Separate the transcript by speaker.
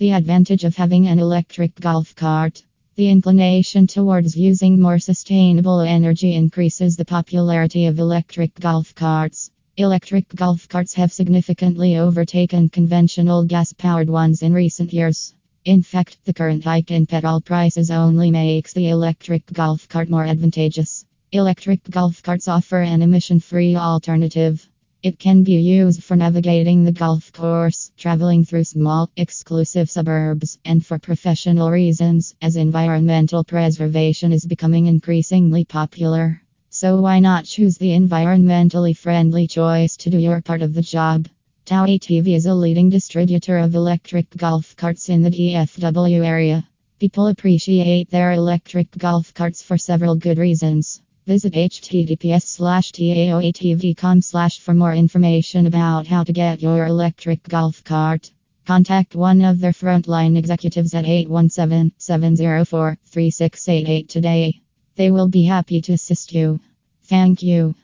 Speaker 1: The advantage of having an electric golf cart. The inclination towards using more sustainable energy increases the popularity of electric golf carts. Electric golf carts have significantly overtaken conventional gas powered ones in recent years. In fact, the current hike in petrol prices only makes the electric golf cart more advantageous. Electric golf carts offer an emission free alternative. It can be used for navigating the golf course, traveling through small, exclusive suburbs, and for professional reasons, as environmental preservation is becoming increasingly popular. So, why not choose the environmentally friendly choice to do your part of the job? Tao ATV is a leading distributor of electric golf carts in the DFW area. People appreciate their electric golf carts for several good reasons. Visit https slash slash for more information about how to get your electric golf cart. Contact one of their frontline executives at 817-704-3688 today. They will be happy to assist you. Thank you.